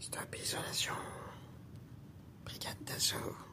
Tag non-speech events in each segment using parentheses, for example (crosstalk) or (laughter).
Stop isolation. Brigade d'assaut.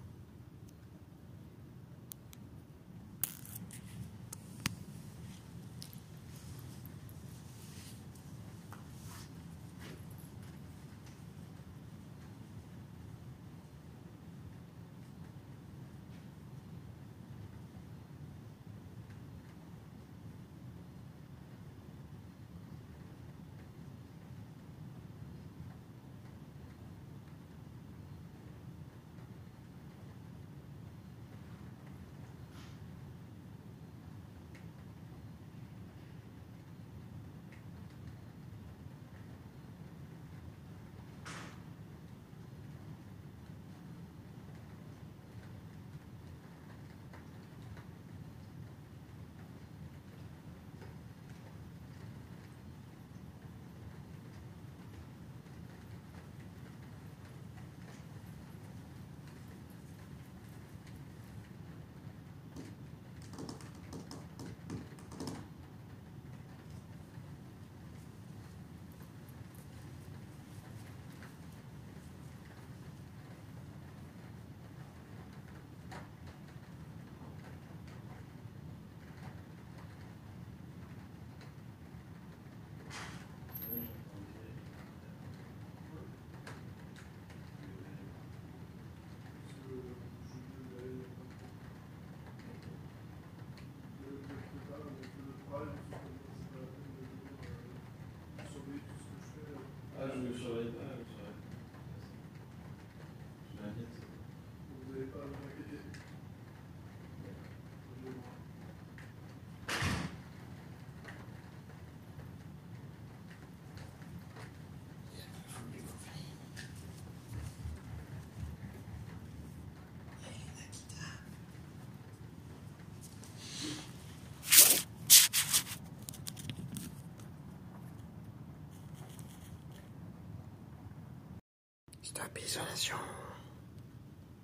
Stop isolation.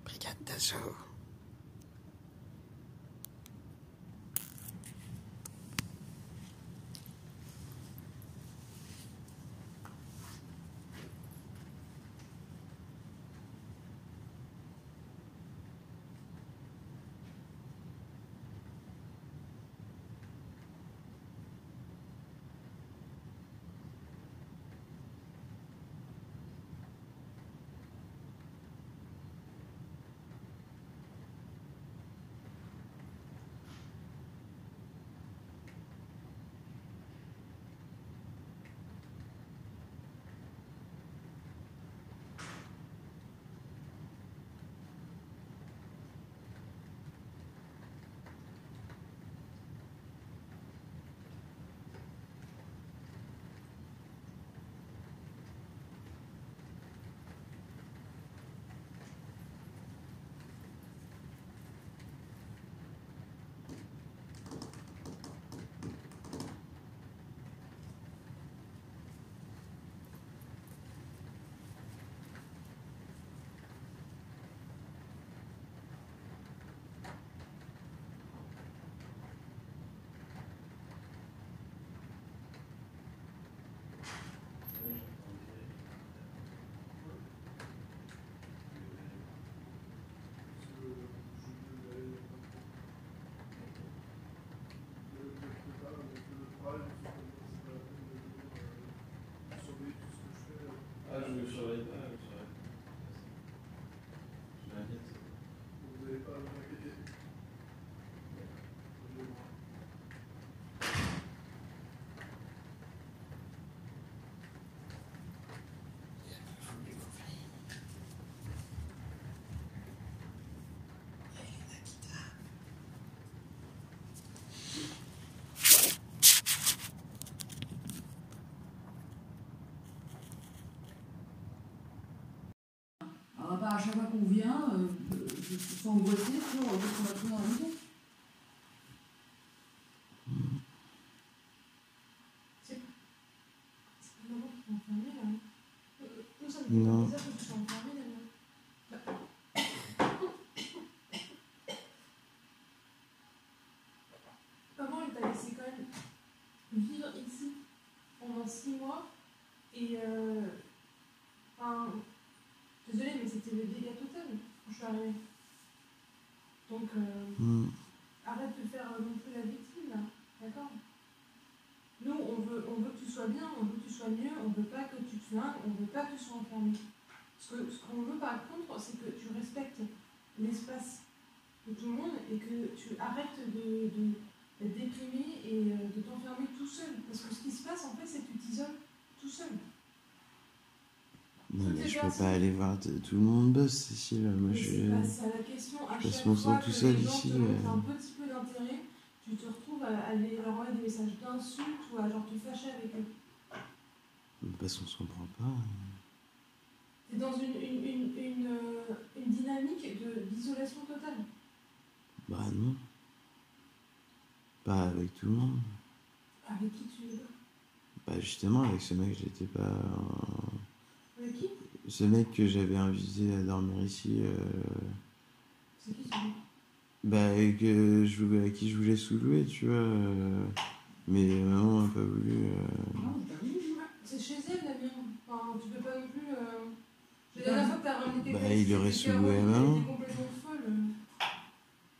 Brigade d'assaut. Bah, à chaque fois qu'on vient, euh, euh, je suis angoissée sur euh, qu'est-ce qu'on va trouver dans la maison. C'est pas maman qui là non Euh, Nous bizarre que tu sois enfermé là Bah. Maman elle t'a laissé quand même vivre ici pendant six mois et euh, enfin, c'était le dégât total quand je suis arrivée. Donc, euh, Hmm. arrête de faire euh, non plus la victime, là. D'accord Nous, on veut, on veut que tu sois bien, on veut que tu sois mieux, on veut pas que tu te flingues, on veut Ce que- ce qu'on veut par contre, c'est que tu respectes l'espace de tout le monde et que tu arrêtes de, de- déprimé et euh, de t'enfermer tout seul. Parce que ce qui se passe, en fait, c'est que tu t'isoles tout seul. Non, mais je peux pas aller voir tout le monde bosse, Cécile. Moi, Mais je. c'est pas ça la question. À je passe mon temps tout seul ici, te euh. un petit peu d'intérêt, tu te retrouves à aller leur envoyer des messages d'insultes ou à genre te fâcher avec eux. Parce qu'on se comprend pas. T'es dans une, une, une, une, euh, une dynamique d'isolation totale. Bah non. Pas avec tout le monde. Avec qui tu veux Bah justement, avec ce mec, j'étais pas. euh, Avec qui? Ce mec que j'avais invité à dormir ici, euh, C'est qui celui bah, et que je voulais, à qui je voulais sous-louer, tu vois. euh, mais maman n'a pas voulu. euh, Non. C'est chez elle était complètement folle. euh.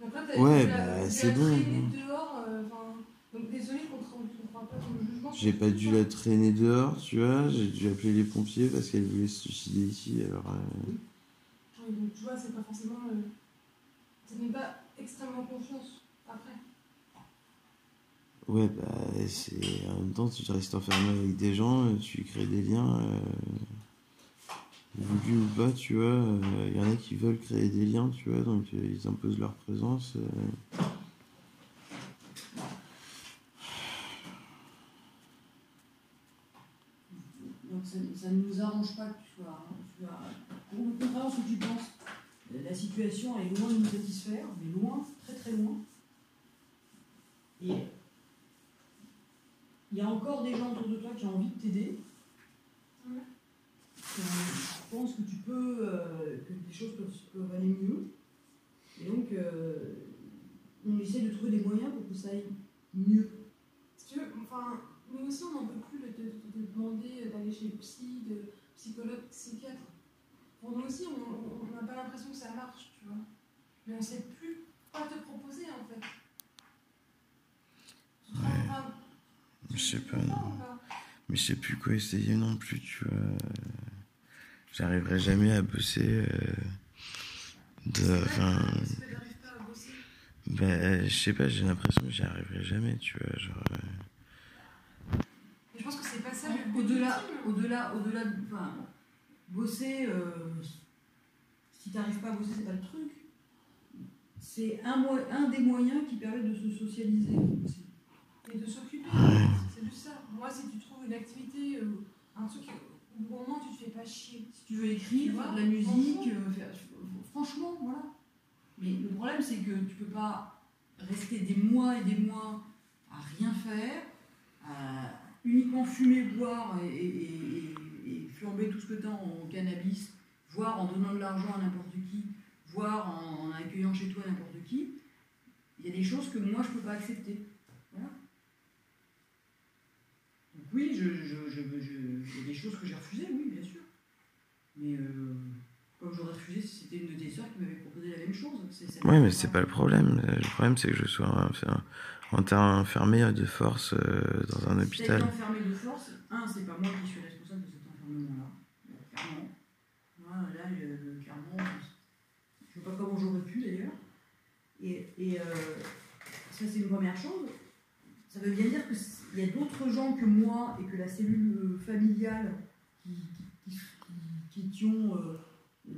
Après, t'as Ouais, tu l'as- bah, c'est bon. J'ai pas dû la traîner dehors, tu vois. J'ai dû appeler les pompiers parce qu'elle voulait se suicider ici. Alors, euh, Oui, donc tu vois, c'est pas forcément. Euh... Ça donne pas extrêmement confiance après. ouais, bah, c'est. En même temps, tu restes enfermé avec des gens, tu crées des liens. Euh... Voulu ou pas, tu vois. Il y en a qui veulent créer des liens, tu vois. Donc, euh, ils imposent leur présence. euh. Donc ça, ça ne nous arrange pas que tu sois. hein, Au contraire, ce que tu penses, euh, la situation est loin de nous satisfaire, mais loin, très très loin. Et il y a encore des gens autour de toi qui ont envie de t'aider. Ouais. Je pense que tu peux, euh, que des choses peuvent, peuvent aller mieux. Et donc, euh, on essaie de trouver des moyens pour que ça aille mieux. Si tu veux, enfin, nous aussi, on n'en peut plus de, de- de demander d'aller chez le psy, de psychologue, psychiatre. Pour nous aussi, on n'a pas l'impression que ça marche, tu vois. Mais on ne sait plus quoi te proposer, en fait. Te rends- enfin, Je sais pas, non. pas? Mais je sais plus quoi essayer non plus, tu vois. J'arriverai jamais à bosser. euh, de, enfin, ben, je sais pas, j'ai l'impression que j'y arriverai jamais, tu vois. Genre, euh, Mais je pense que c'est pas ça le Au-delà, au-delà, au-delà, de- enfin, bosser, euh, si t'arrives pas à bosser, c'est pas le truc. C'est un, mo- un des moyens qui permet de se socialiser. Et de s'occuper, Ouais. c'est juste ça. Moi, si tu trouves une activité, euh, un truc au moins tu te fais pas chier. Si tu veux écrire, faire de la musique, franchement. euh, faire- franchement, voilà. Mais le problème, c'est que tu peux pas rester des mois et des mois à rien faire, à uniquement fumer, boire et, et- et- et flamber tout ce que tu as en cannabis, voire en donnant de l'argent à n'importe qui, voire en, en accueillant chez toi n'importe qui. Il y a des choses que moi, je peux pas accepter. Voilà. Donc oui, je, je, je, je- il y a des choses que j'ai refusées, oui, bien sûr. Mais euh, comme j'aurais refusé si c'était une de tes soeurs qui m'avait proposé la même chose. me- mais c'est pas le problème. Le problème, c'est que je sois enfin, en- enfermé de force euh, dans un Si hôpital. été enfermé de force, un, c'est pas moi qui suis responsable de cet enfermement-là. Euh, Clairement. Moi, là, euh, clairement, je sais pas comment j'aurais pu d'ailleurs. Et, et euh, ça, c'est une première chose. Ça veut bien dire qu'il y a d'autres gens que moi et que la cellule euh, familiale qui, qui, qui, euh, euh,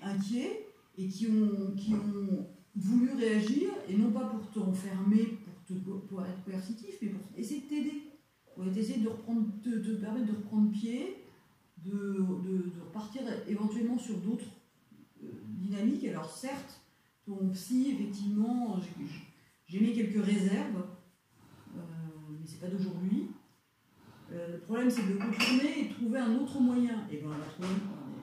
inquiets et qui ont, voulu réagir, et non pas pour t'enfermer, pour, pour être coercitif, mais pour essayer de t'aider, pour essayer de te, permettre de reprendre pied, de, repartir éventuellement sur d'autres dynamiques. Alors certes, ton psy, effectivement, j'ai- mis quelques réserves, c'est pas d'aujourd'hui. Euh, le problème, c'est de le contourner et de trouver un autre moyen. Et ben, on va trouver-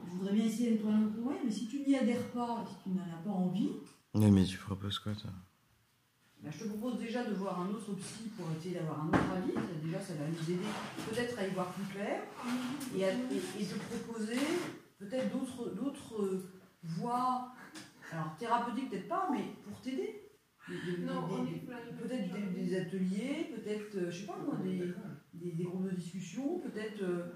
je voudrais bien essayer de trouver un autre moyen, mais si tu n'y adhères pas, si tu n'en as pas envie, Ouais, mais tu proposes quoi, toi? bah, je te propose déjà de voir un autre psy pour essayer d'avoir un autre avis. Ça, Déjà, ça va nous aider peut-être à y voir plus clair et, à, et, et te proposer, peut- peut-être d'autres, d'autres euh, voies, alors thérapeutiques peut-être pas, mais pour t'aider. Peut-être des, des ateliers, peut-être, euh, je sais pas moi, des, des, des groupes de discussion, peut-être euh,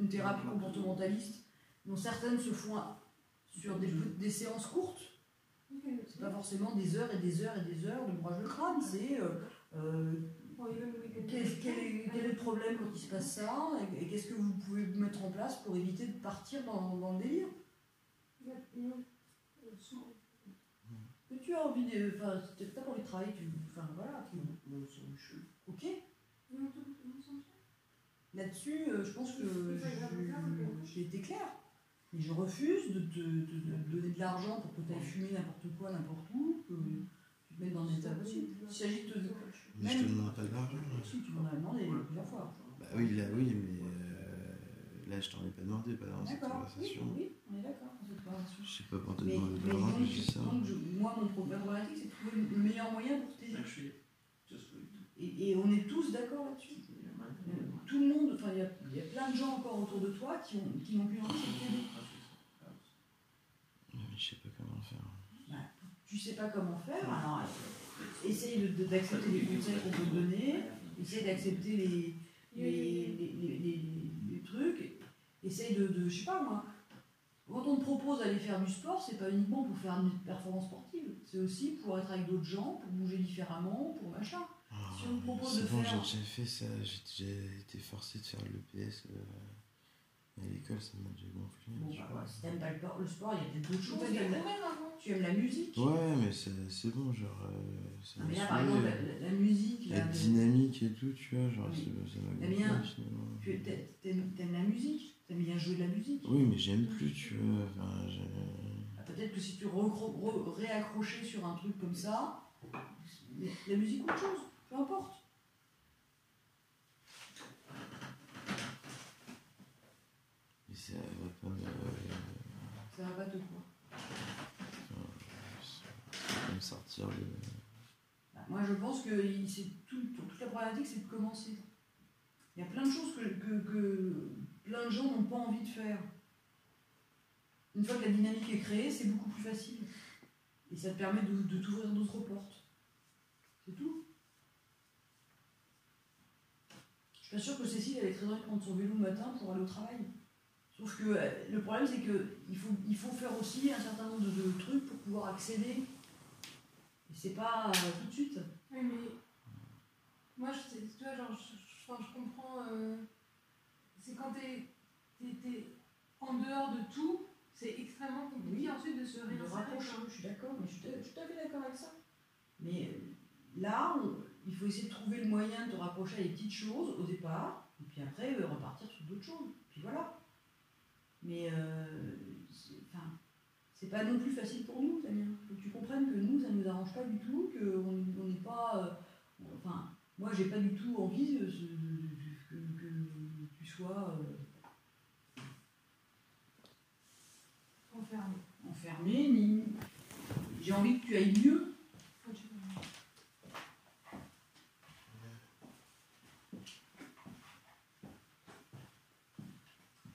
une thérapie comportementaliste, dont certaines se font sur des, des séances courtes. C'est pas forcément des heures et des heures et des heures de bourrage de crâne, c'est euh, euh, quel, quel est, quel est le problème quand il se passe ça et, et qu'est-ce que vous pouvez mettre en place pour éviter de partir dans, dans le délire? Que tu as envie de. Enfin, si t'as pas envie de travailler, tu. Enfin voilà, tu. ok? Là-dessus, euh, je pense que je- j'ai été claire. Mais je refuse de te de, de- de donner de l'argent pour que tu ailles fumer n'importe quoi, n'importe où, que tu te mettes dans des états possibles. Il s'agit de. Mais je te demande pas de l'argent. là. Si, tu m'en as demandé plusieurs fois. Bah oui, là, oui, mais euh, là, je t'en ai pas demandé, pas dans cette oui, conversation. oui, on est d'accord dans cette conversation. Je sais pas pour te Mais, demander de mais l'argent je dis ça. donc, je- moi, mon problème problématique, c'est de trouver le meilleur moyen pour t'aider. Et, et on est tous d'accord là-dessus? Tout le monde, enfin, il y a, il y a plein de gens encore autour de toi qui ont- qui n'ont plus envie de t'aider. Mais je sais pas comment faire. Tu sais pas comment faire, alors essaye d'accepter les conseils qu'on peut te donner, essaye d'accepter les, les, les, les- les- les trucs, essaye de, de, je sais pas moi, quand on te propose d'aller faire du sport, c'est pas uniquement pour faire une performance sportive, c'est aussi pour être avec d'autres gens, pour bouger différemment, pour machin. Si on me propose C'est de bon, j'ai faire- fait ça. J'ai déjà été forcé de faire l'EPS euh, à l'école, ça m'a déjà gonflé. Bon, tu bah, si t'aimes pas le sport, le sport, il y a peut-être d'autres choses. Tu aimes, la, tu aimes la musique. Ouais, mais c'est c'est bon, genre. euh, ça Ah, mais là, par exemple, euh, la, la- la musique, de- dynamique et tout, tu vois, genre, Oui. ça m'a La gonflé finalement. tu t'aimes la musique, t'aimes bien jouer de la musique. Oui, mais j'aime plus, tu. Enfin, je- Ah, Peut-être que si tu réaccrochais sur un truc comme ça, la musique ou autre chose, peu importe. mais ça va pas me. Ça va pas te quoi. ça me sortir le. Bah, moi, je pense que c'est tout, toute la problématique, c'est de commencer. Il y a plein de choses que, que- que plein de gens n'ont pas envie de faire. Une fois que la dynamique est créée, c'est beaucoup plus facile. Et ça te permet de, t'ouvrir d'autres portes. C'est tout. Je suis pas sûre que Cécile, elle est très envie de prendre son vélo le matin pour aller au travail. Sauf que euh, le problème, c'est qu'il faut, il faut faire aussi un certain nombre de, trucs pour pouvoir accéder. Et c'est pas euh, tout de suite. Oui, mais moi, je, tu vois, genre, je, je comprends. euh, c'est quand t'es- t'es en dehors de tout, c'est extrêmement compliqué Oui. ensuite de se réinsérer. je suis d'accord, mais je suis, tout à fait d'accord avec ça. Mais euh, là, on- il faut essayer de trouver le moyen de te rapprocher à des petites choses au départ, et puis après euh, repartir sur d'autres choses. Puis voilà. Mais euh, c'est pas non plus facile pour nous, Damien. Faut que tu comprennes que nous, ça nous arrange pas du tout, qu'on on n'est pas. euh, enfin, moi, j'ai pas du tout envie de, de- de- tu sois. euh, Enfermé. enfermé, ni. J'ai envie que tu ailles mieux.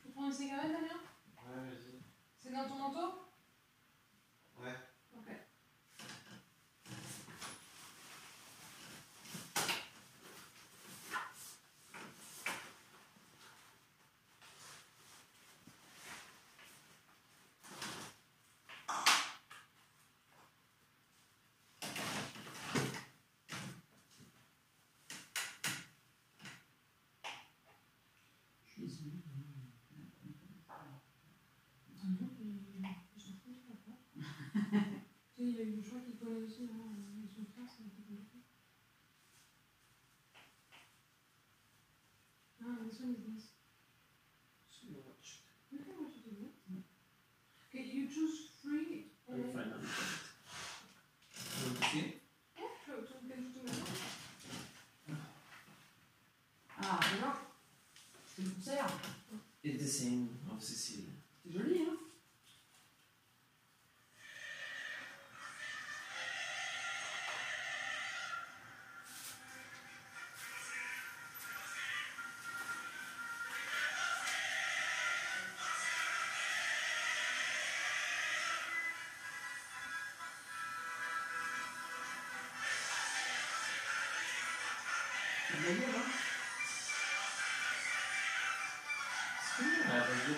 Tu prends une cigarette, Damien? Ouais, vas-y. C'est dans ton manteau Ouais. Ok. Je suis désolée. Tu sais, il y a eu le choix qui collait aussi, hein, la gueule, hein. Ah, bonjour,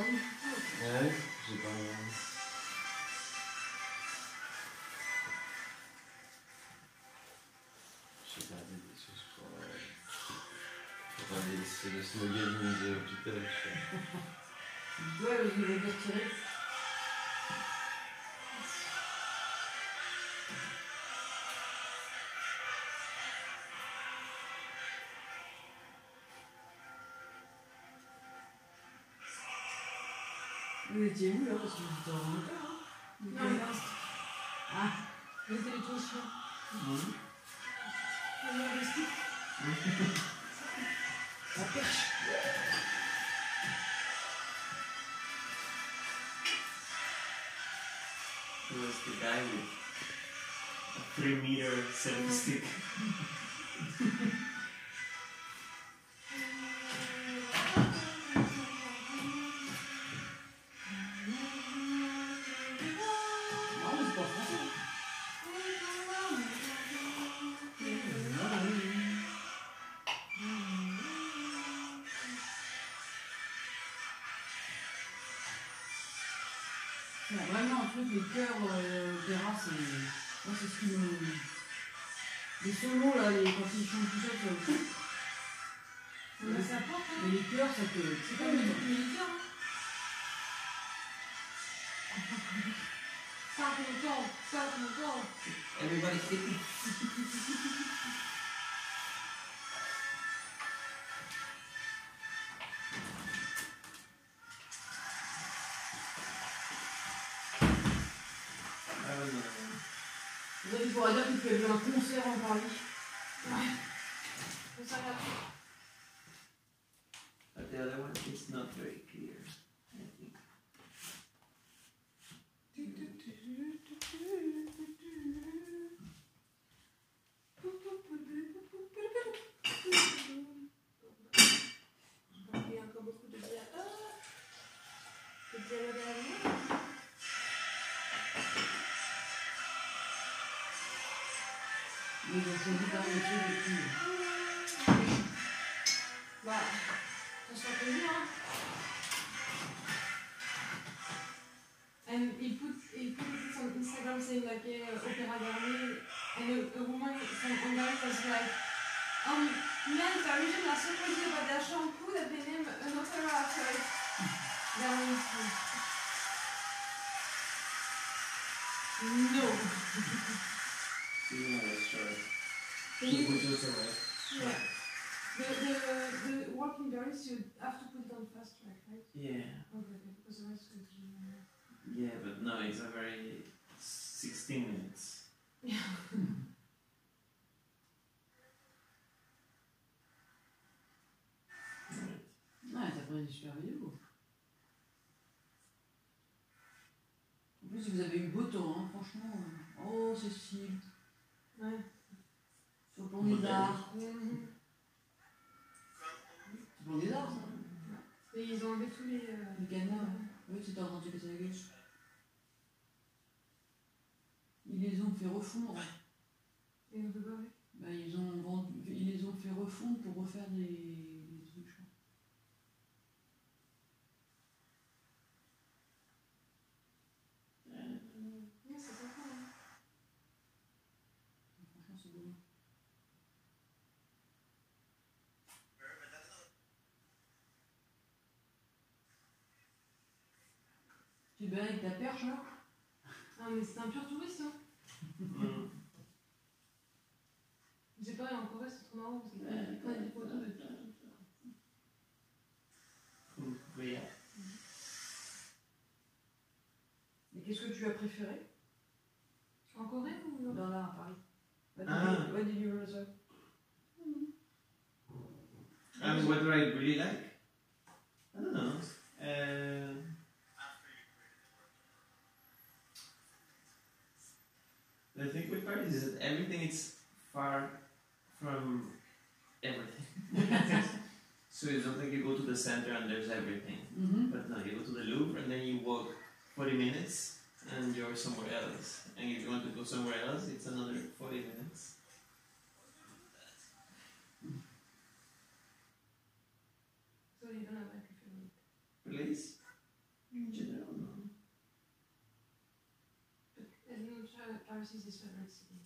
c'est le slogan de l'hôpital, je sais. Ouais, parce que je vais dire tirer. Vous étiez où là Parce que j'étais en retard. Hein il. Ah. Il a (laughs) des sticks. la perche. It was the guy with a three meter selfie stick? (laughs) les chœurs euh, opéra, c'est. Moi, c'est ce qui me. Les solos, là, les... quand ils chantent tout ça. Mais ça porte, hein. Mais les chœurs, ça te. C'est comme les hein. Pas content, pas content. Everybody hit Ah вам. Mais hein. And he put, he put it on Instagram saying like, yeah, Opera Garnier, and a, a woman from Hungary was like, um, men Parisians are so crazy about their shampoo that they name an opera after it. No. Yeah. The, the, the working berries, you have to put it on fast track, right? Yeah, Okay, because the rest will be. yeah, but no, it's a very 16 minutes. Yeah. (laughs) Right. Ouais, t'as pris des super vidéos. En plus, vous avez eu beau temps, hein, franchement. Oh, c'est style. Ouais. Sur le plan des arts. C'est le plan des arts, ça. Et ils ont enlevé tous les. euh, Les canards. Oui, c'était en train de se casser la gueule. Ils les ont fait refondre. Et on peut pas, ouais. Bah, ils, ont vendu, ils les ont fait refondre pour refaire des, des trucs, je crois. Balades avec ta perche là Ah, mais c'est un pur touriste, hein. Mm. J'ai pas en Corée, c'est trop marrant parce qu'il prend des photos de tout. Mais qu'est-ce que tu as préféré? En Corée ou non? Dans là à Paris What did, Ah. you, what did you rather And what do I really like? I don't know. Uh, the thing with Paris is that everything is far from everything. (laughs) so it's not like you go to the center and there's everything. Mhm. But no, you go to the Louvre and then you walk 40 minutes and you're somewhere else. And if you want to go somewhere else, it's another 40 minutes. So you don't have like a favorite. Place? In general, no. But as you know, Tra- Paris is his favorite city.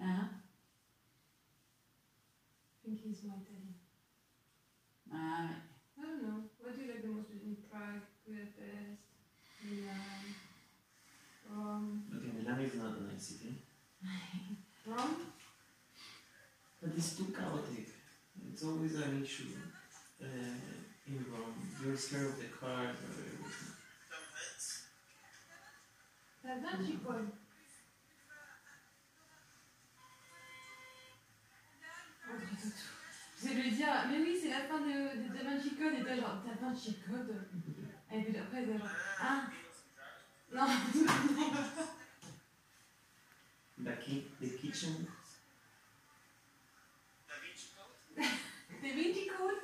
Ah. I think he's my Italian. Ah, I don't know. What do you like the most in Prague, Budapest, Milan, Rome? Okay, Milan is not a nice city. (laughs) Rome? But it's too chaotic. It's always an issue uh, in Rome. You're scared of the cars or everything. La Vinci Je vais lui dire, mais oui, c'est la fin de, de Da Vinci Code, et t'as genre, Da Vinci Code. Et puis après, genre, ah, non, (laughs) The, ki- the kitchen. Da Vinci Code? (laughs) Da Vinci Code?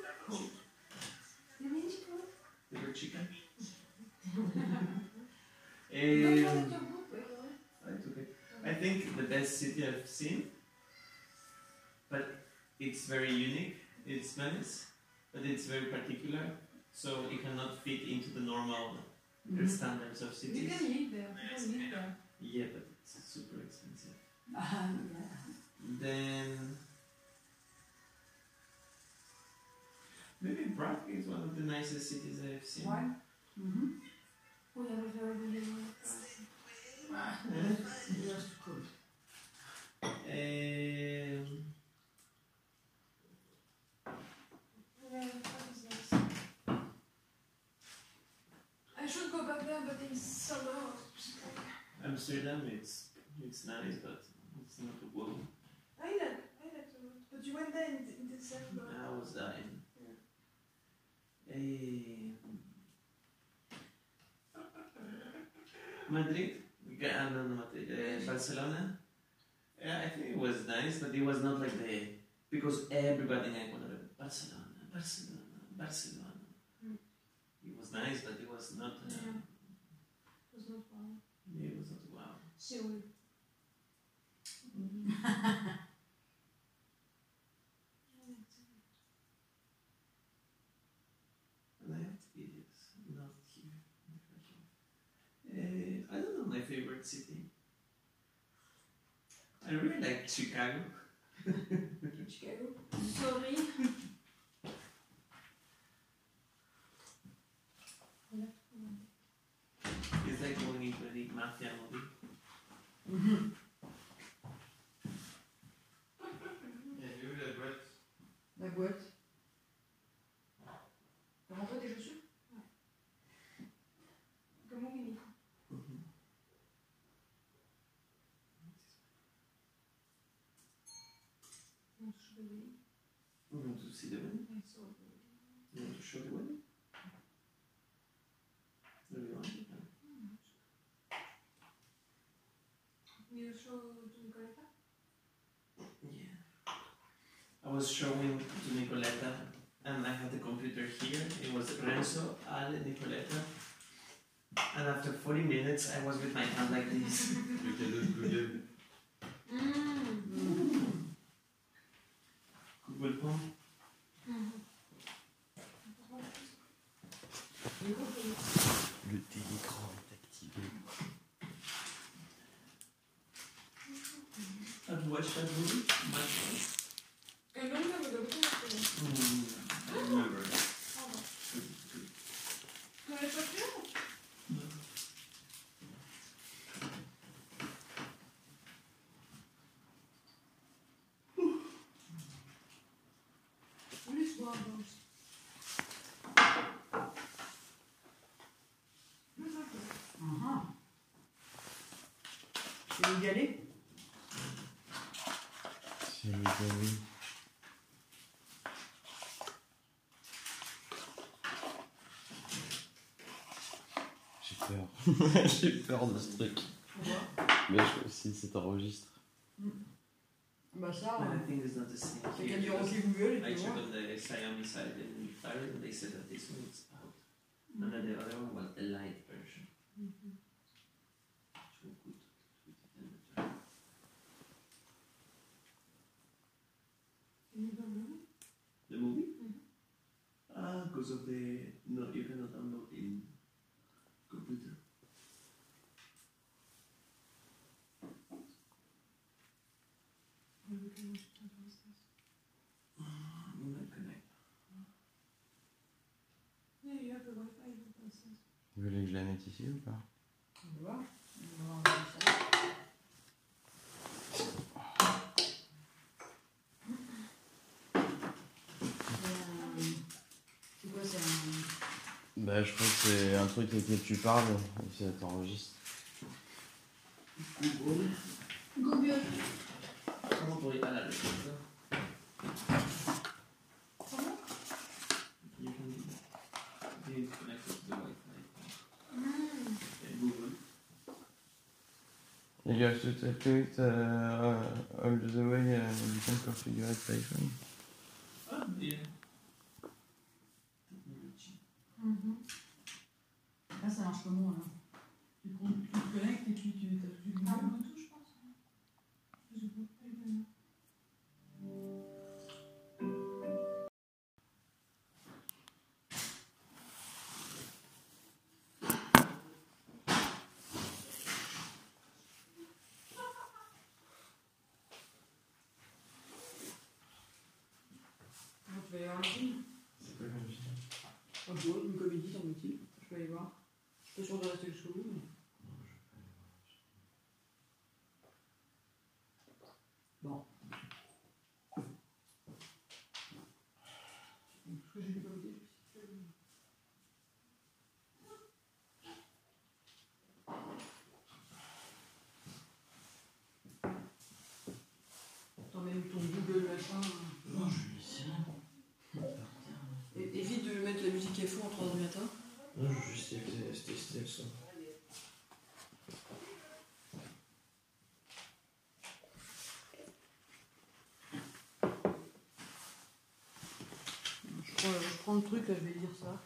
Book, by the way. it's okay. I think the best city I've seen, but it's very unique. It's Venice, but it's very particular, so it cannot fit into the normal Mhm. standards of cities. You can live there, you can live there. Yeah, but it's super expensive. ah, (laughs) yeah. Then maybe Prague is one of the nicest cities I've seen. Elle va faire le déjeuner. Eh? Yes, cool. Um, Yeah, that is nice. I should go back there, but summer. Amsterdam, it's it's nice, but it's not a wow. I like, I like the. But you went there in, in December. I was dying. Eh, Madrid, yeah, no, Madrid, uh, Barcelona. Yeah, I think it was nice, but it was not like the because everybody in Ecuador, Barcelona, Barcelona, Barcelona. Mm. It was nice, but it was not. Uh, Yeah. It was not wow. It was (laughs) not wow. Seoul. And I have videos, not here. Uh, I don't know my favorite city. I really like Chicago. (laughs) Chicago? Sorry. It's like going Et vu la boîte. La boîte. T'as rentré tes chaussures? Comment il est Non, je suis désolée. You want to see the wedding? I was showing to Nicoletta, and I had the computer here. It was Renzo, Ale, Nicoletta. And after 40 minutes, I was with my hand like this. J'ai peur. (laughs) J'ai peur de ce truc. Pourquoi Mais je, si ça t'enregistre. Bah ça, But I think it's not the same. c'est Google et I tu checked vois. on the side and they said that this one is out. And then the other one was the light version. So good. Can you download it? The movie? Mhm. Ah, because of the no, you cannot download in computer. Or you can watch it downstairs. You might connect. Yeah, you have the Wi-Fi downstairs. Vous voulez que je la mette ici ou pas? On va voir comme ça. Euh, C'est quoi, c'est un. Bah, je crois que c'est un truc auquel tu parles et ça t'enregistre. Google. Comment You can do that. You it to have to activate uh, all the way uh, you can configure it by phone. Ah, yeah. Technology. Mhm. Là, ça marche comment là tu te, tu te connectes et puis tu as tout de Ah, Google. Bluetooth, je pense. hein. Je sais pas. Je sais pas. Comment tu vas aller voir le film C'est pas comme ça. Un peu, une comédie, semble-t-il. Je peux aller voir. Je suis pas sûre de rester jusqu'au bout, mais. Bon. Parce que j'ai des comédies, je sais pas. T'en mets ton Google machin. Non, je vais ici. Et- Évite de mettre la musique à fond en 3h du matin. Non, je juste tester le son. Je prends, je prends le truc, là, je vais dire ça.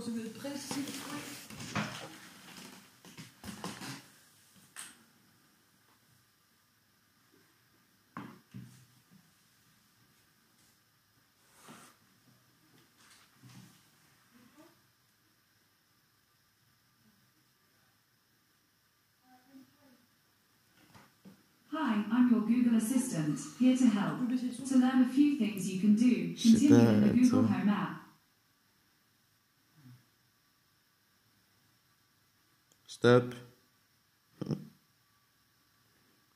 Bon, si vous êtes prêts, c'est oui. Hi, I'm your Google Assistant, here to help. Vous baissez le son. To learn a few things you can do, Je sais continue pas, in the Google attends. Home app. Stop.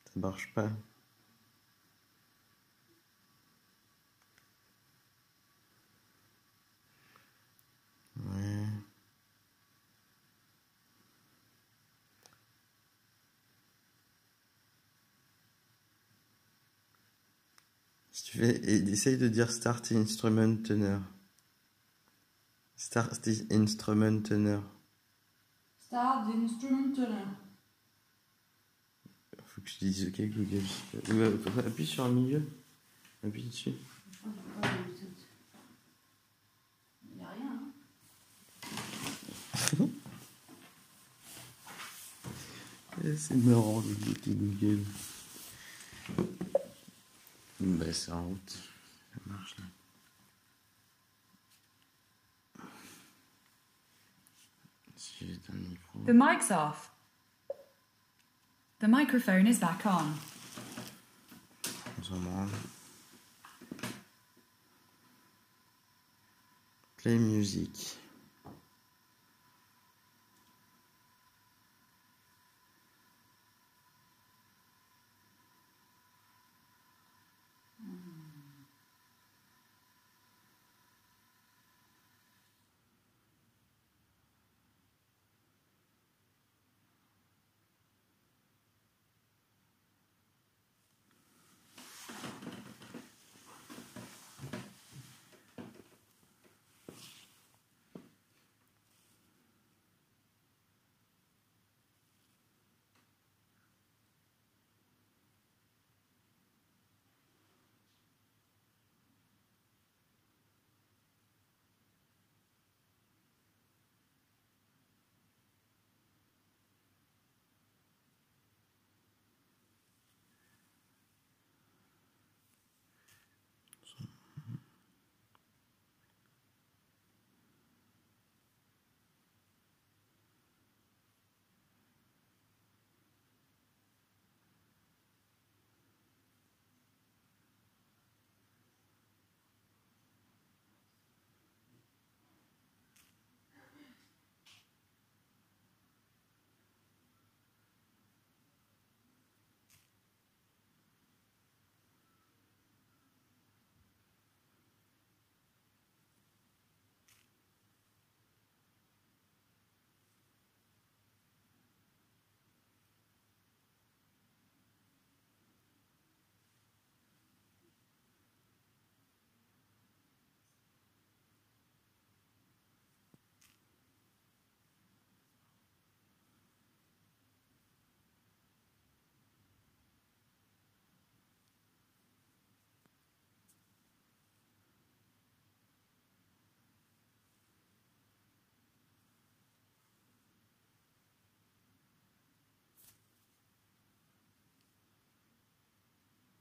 Ça marche pas. Si tu fais, essaye de dire Start Instrument Tuner. Start Instrument Tuner. Start the instrument. Faut que je dise OK, Google. Euh, Appuie sur le milieu. Appuie dessus. Il n'y a rien. Hein. (laughs) Eh, C'est marrant le petit Google. Bah, c'est en route. Ça marche là. The mic's off. The microphone is back on. On. Play music.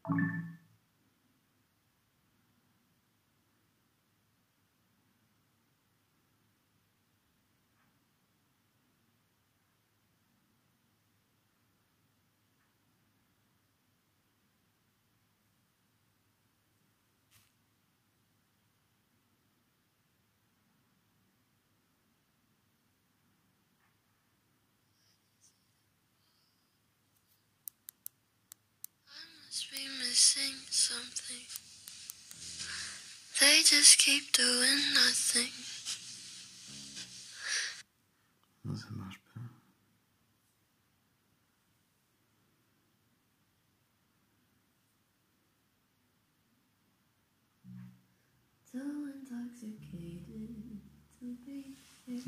Must be missing something. They just keep doing nothing. Non, ça marche. So intoxicated to be here.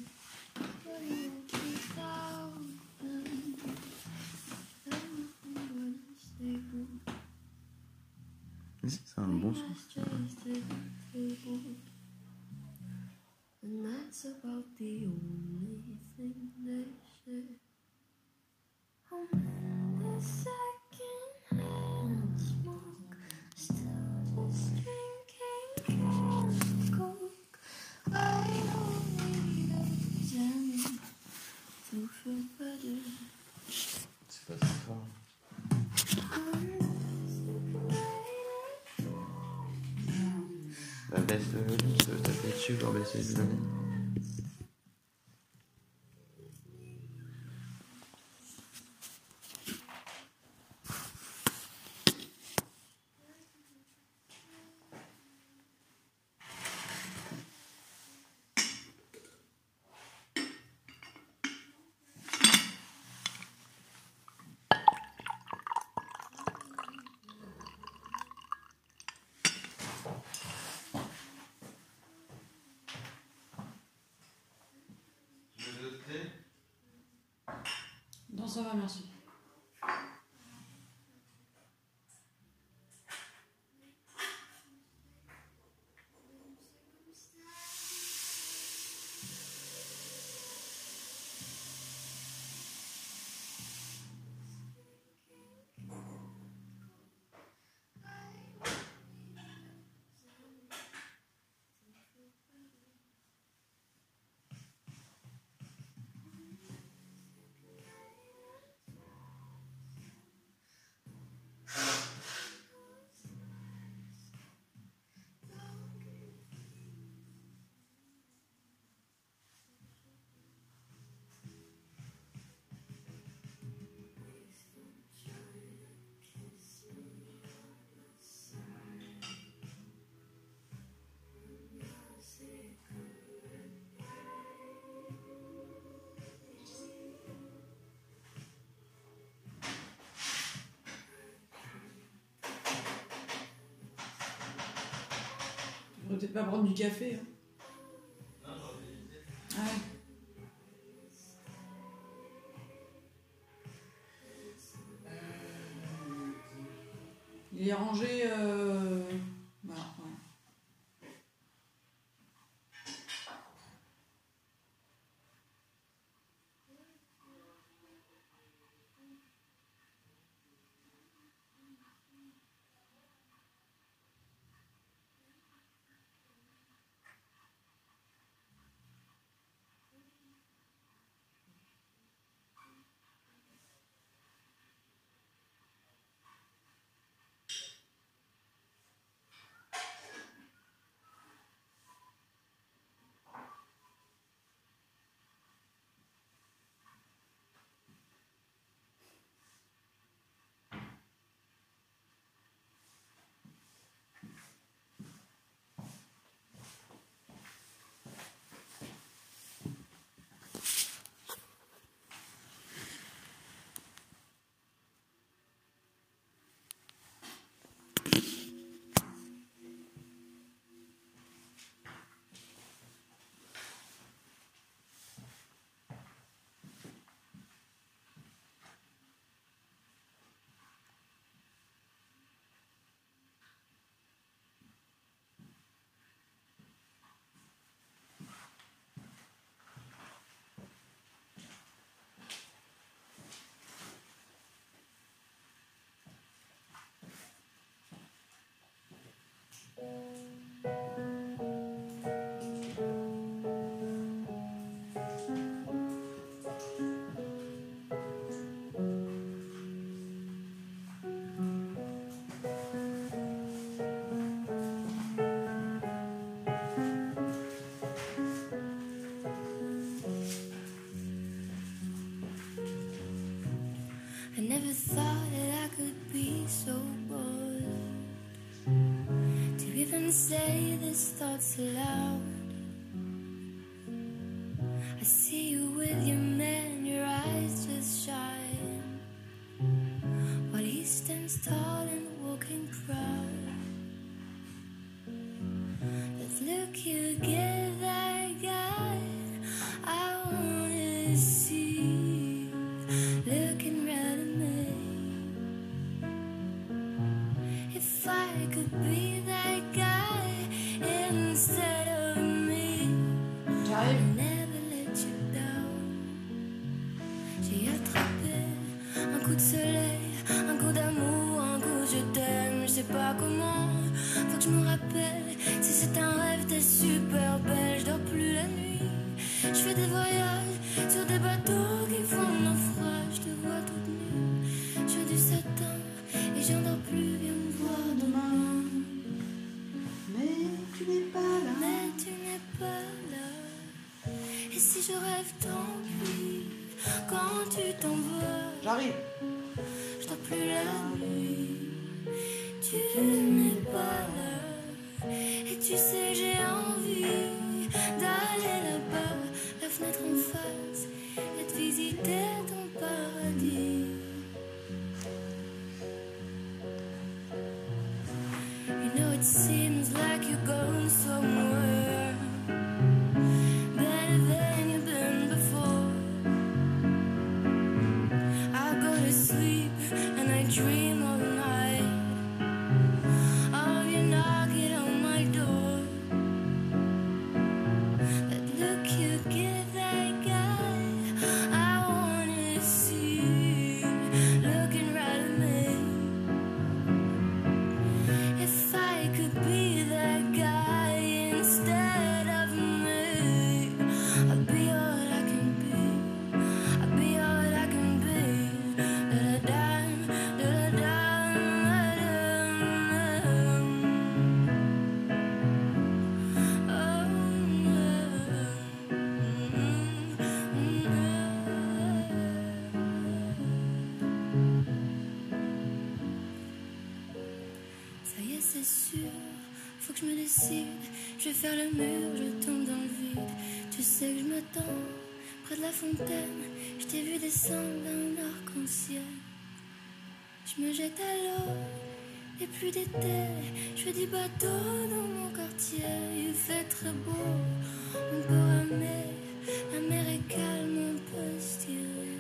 perturbé ces. ça va, merci. peut-être pas prendre du café. Hein. Ah euh, il est rangé euh, what's love. J'ai attrapé un coup de soleil, un coup d'amour, un coup je t'aime, je sais pas comment. Faut que je me rappelle si c'est un rêve, t'es super belle, je dors plus la nuit. Je fais des voyages sur des bateaux qui font naufrage, je te vois toute nue. Je du satin et j'en dors plus, viens me voir demain. Mais tu n'es pas là. Mais tu n'es pas là. Et si je rêve tant quand tu t'envoles, J'arrive. Je vais faire le mur, je tombe dans le vide. Tu sais que je m'attends près de la fontaine. Je t'ai vu descendre d'un arc-en-ciel. Je me jette à l'eau et plus d'été. Je du bateau dans mon quartier. Il fait très beau, on peut ramer. La mer est calme, on peut se tirer.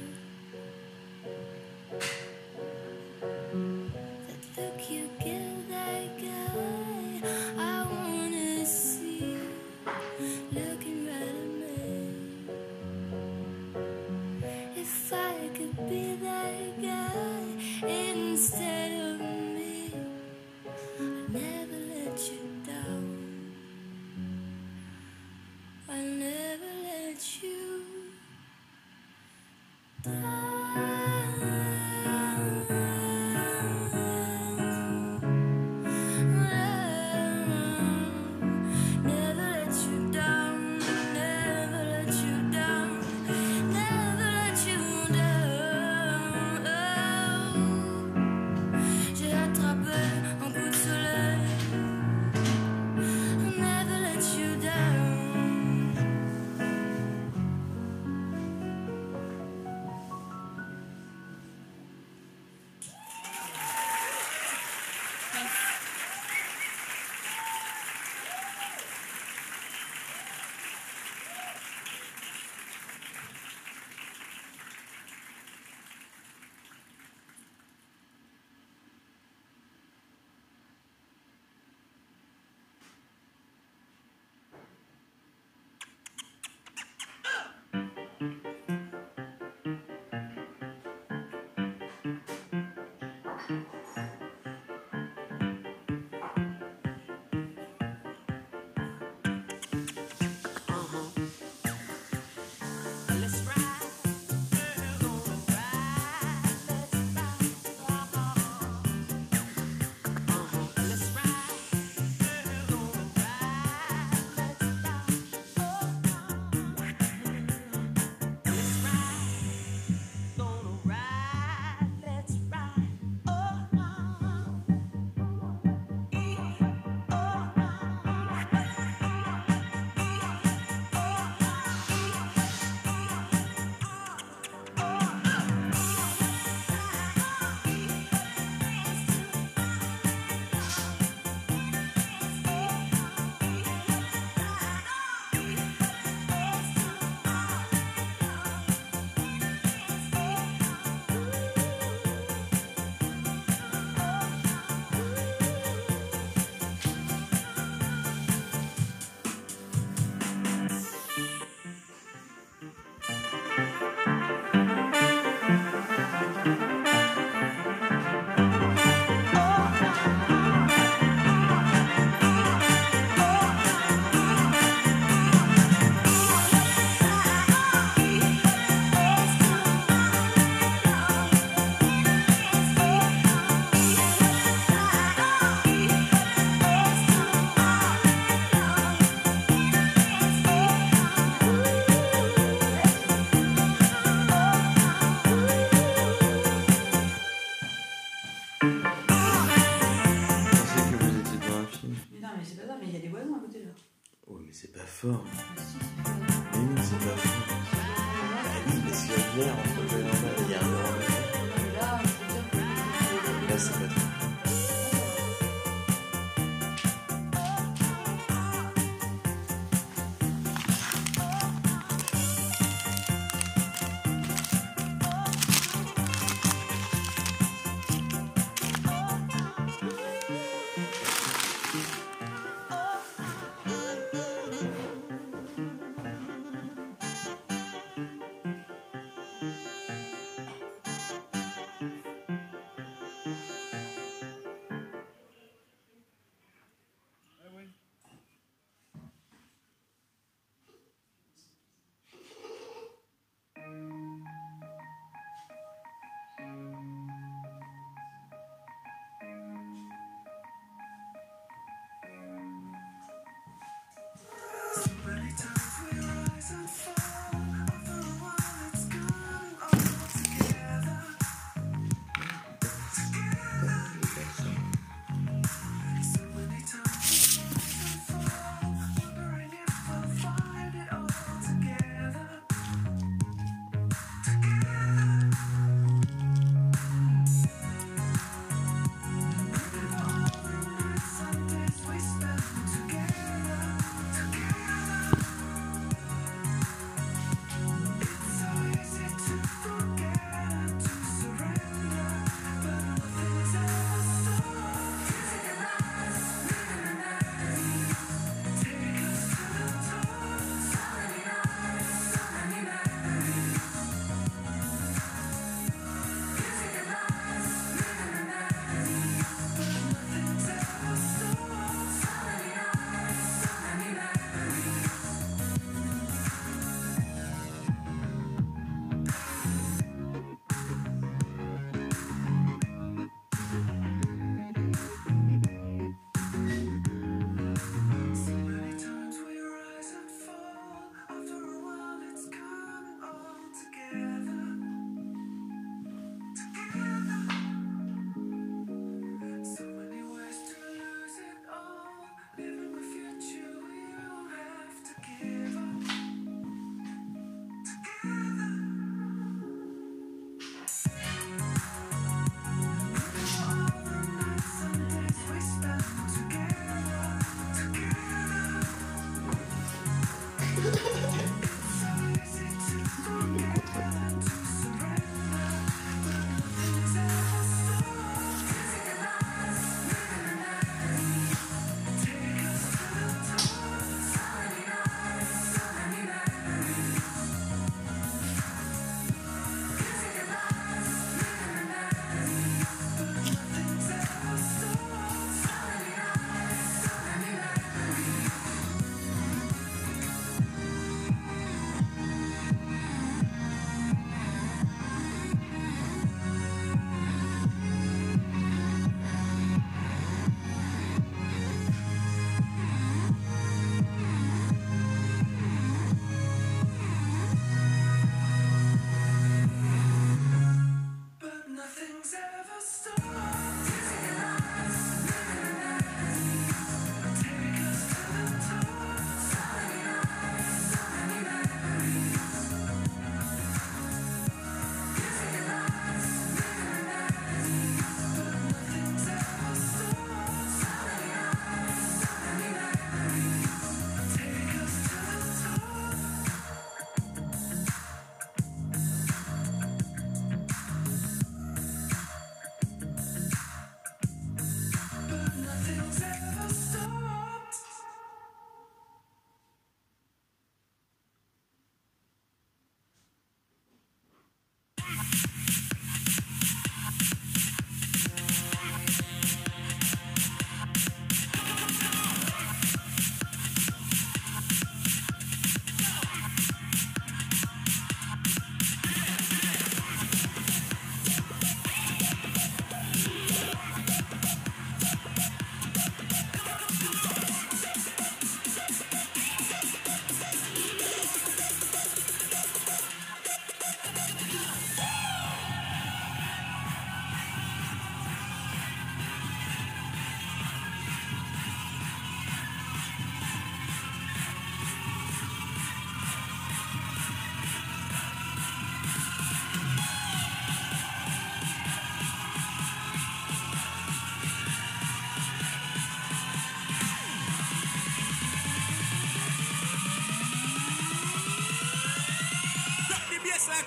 Là. Oh, mais c'est pas fort. C'est. Mais non, c'est pas fort. Ah oui, mais s'il y a bien entre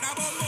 se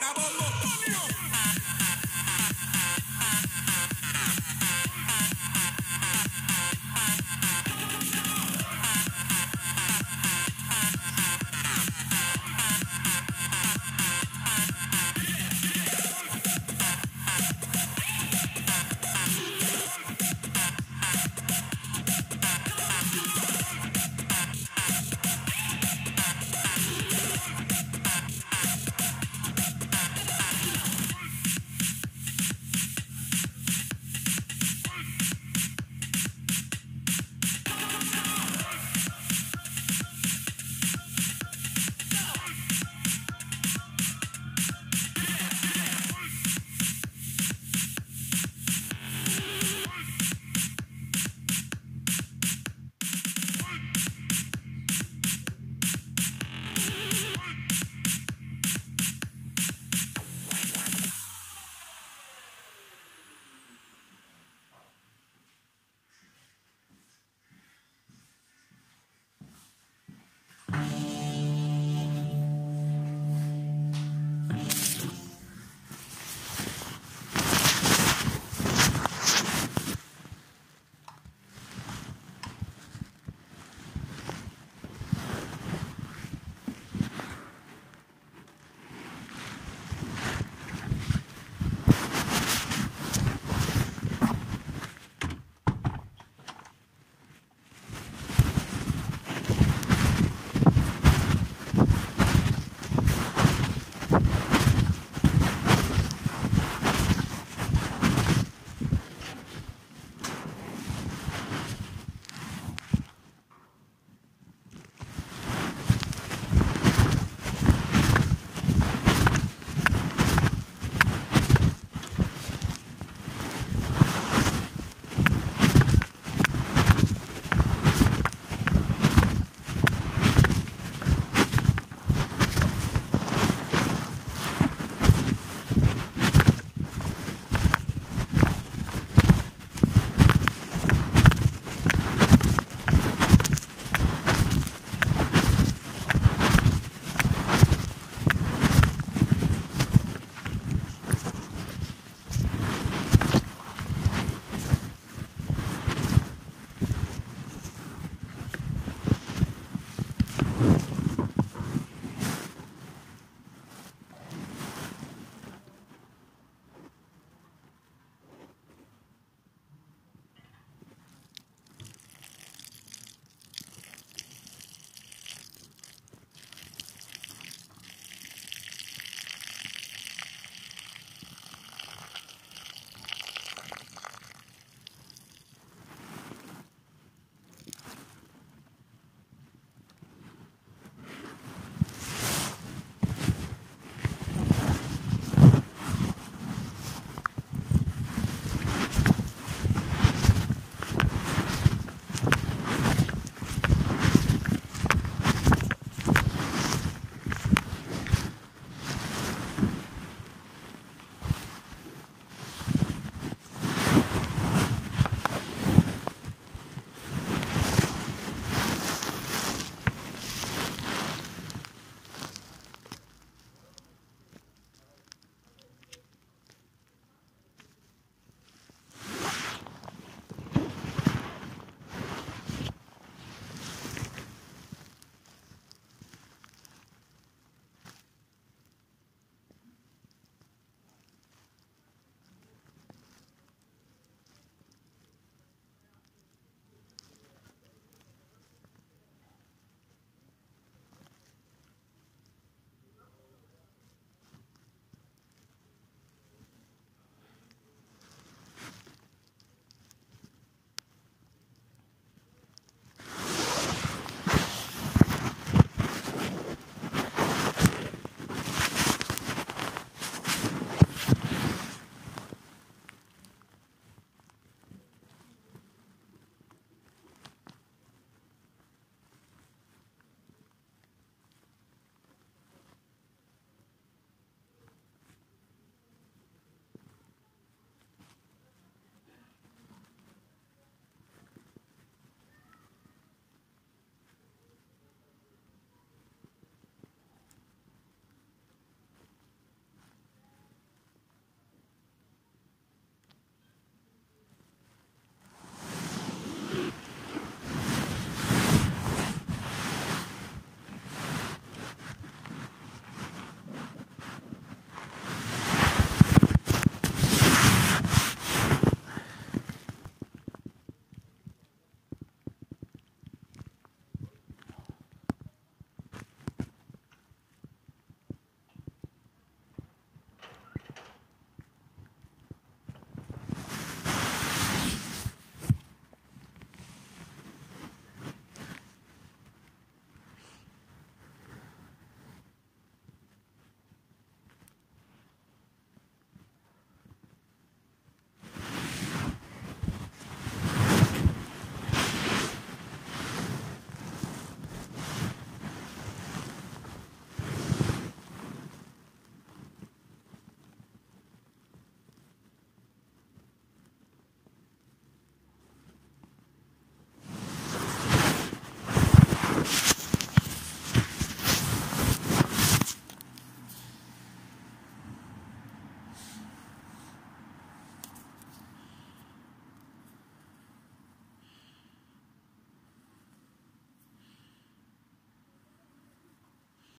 acabó.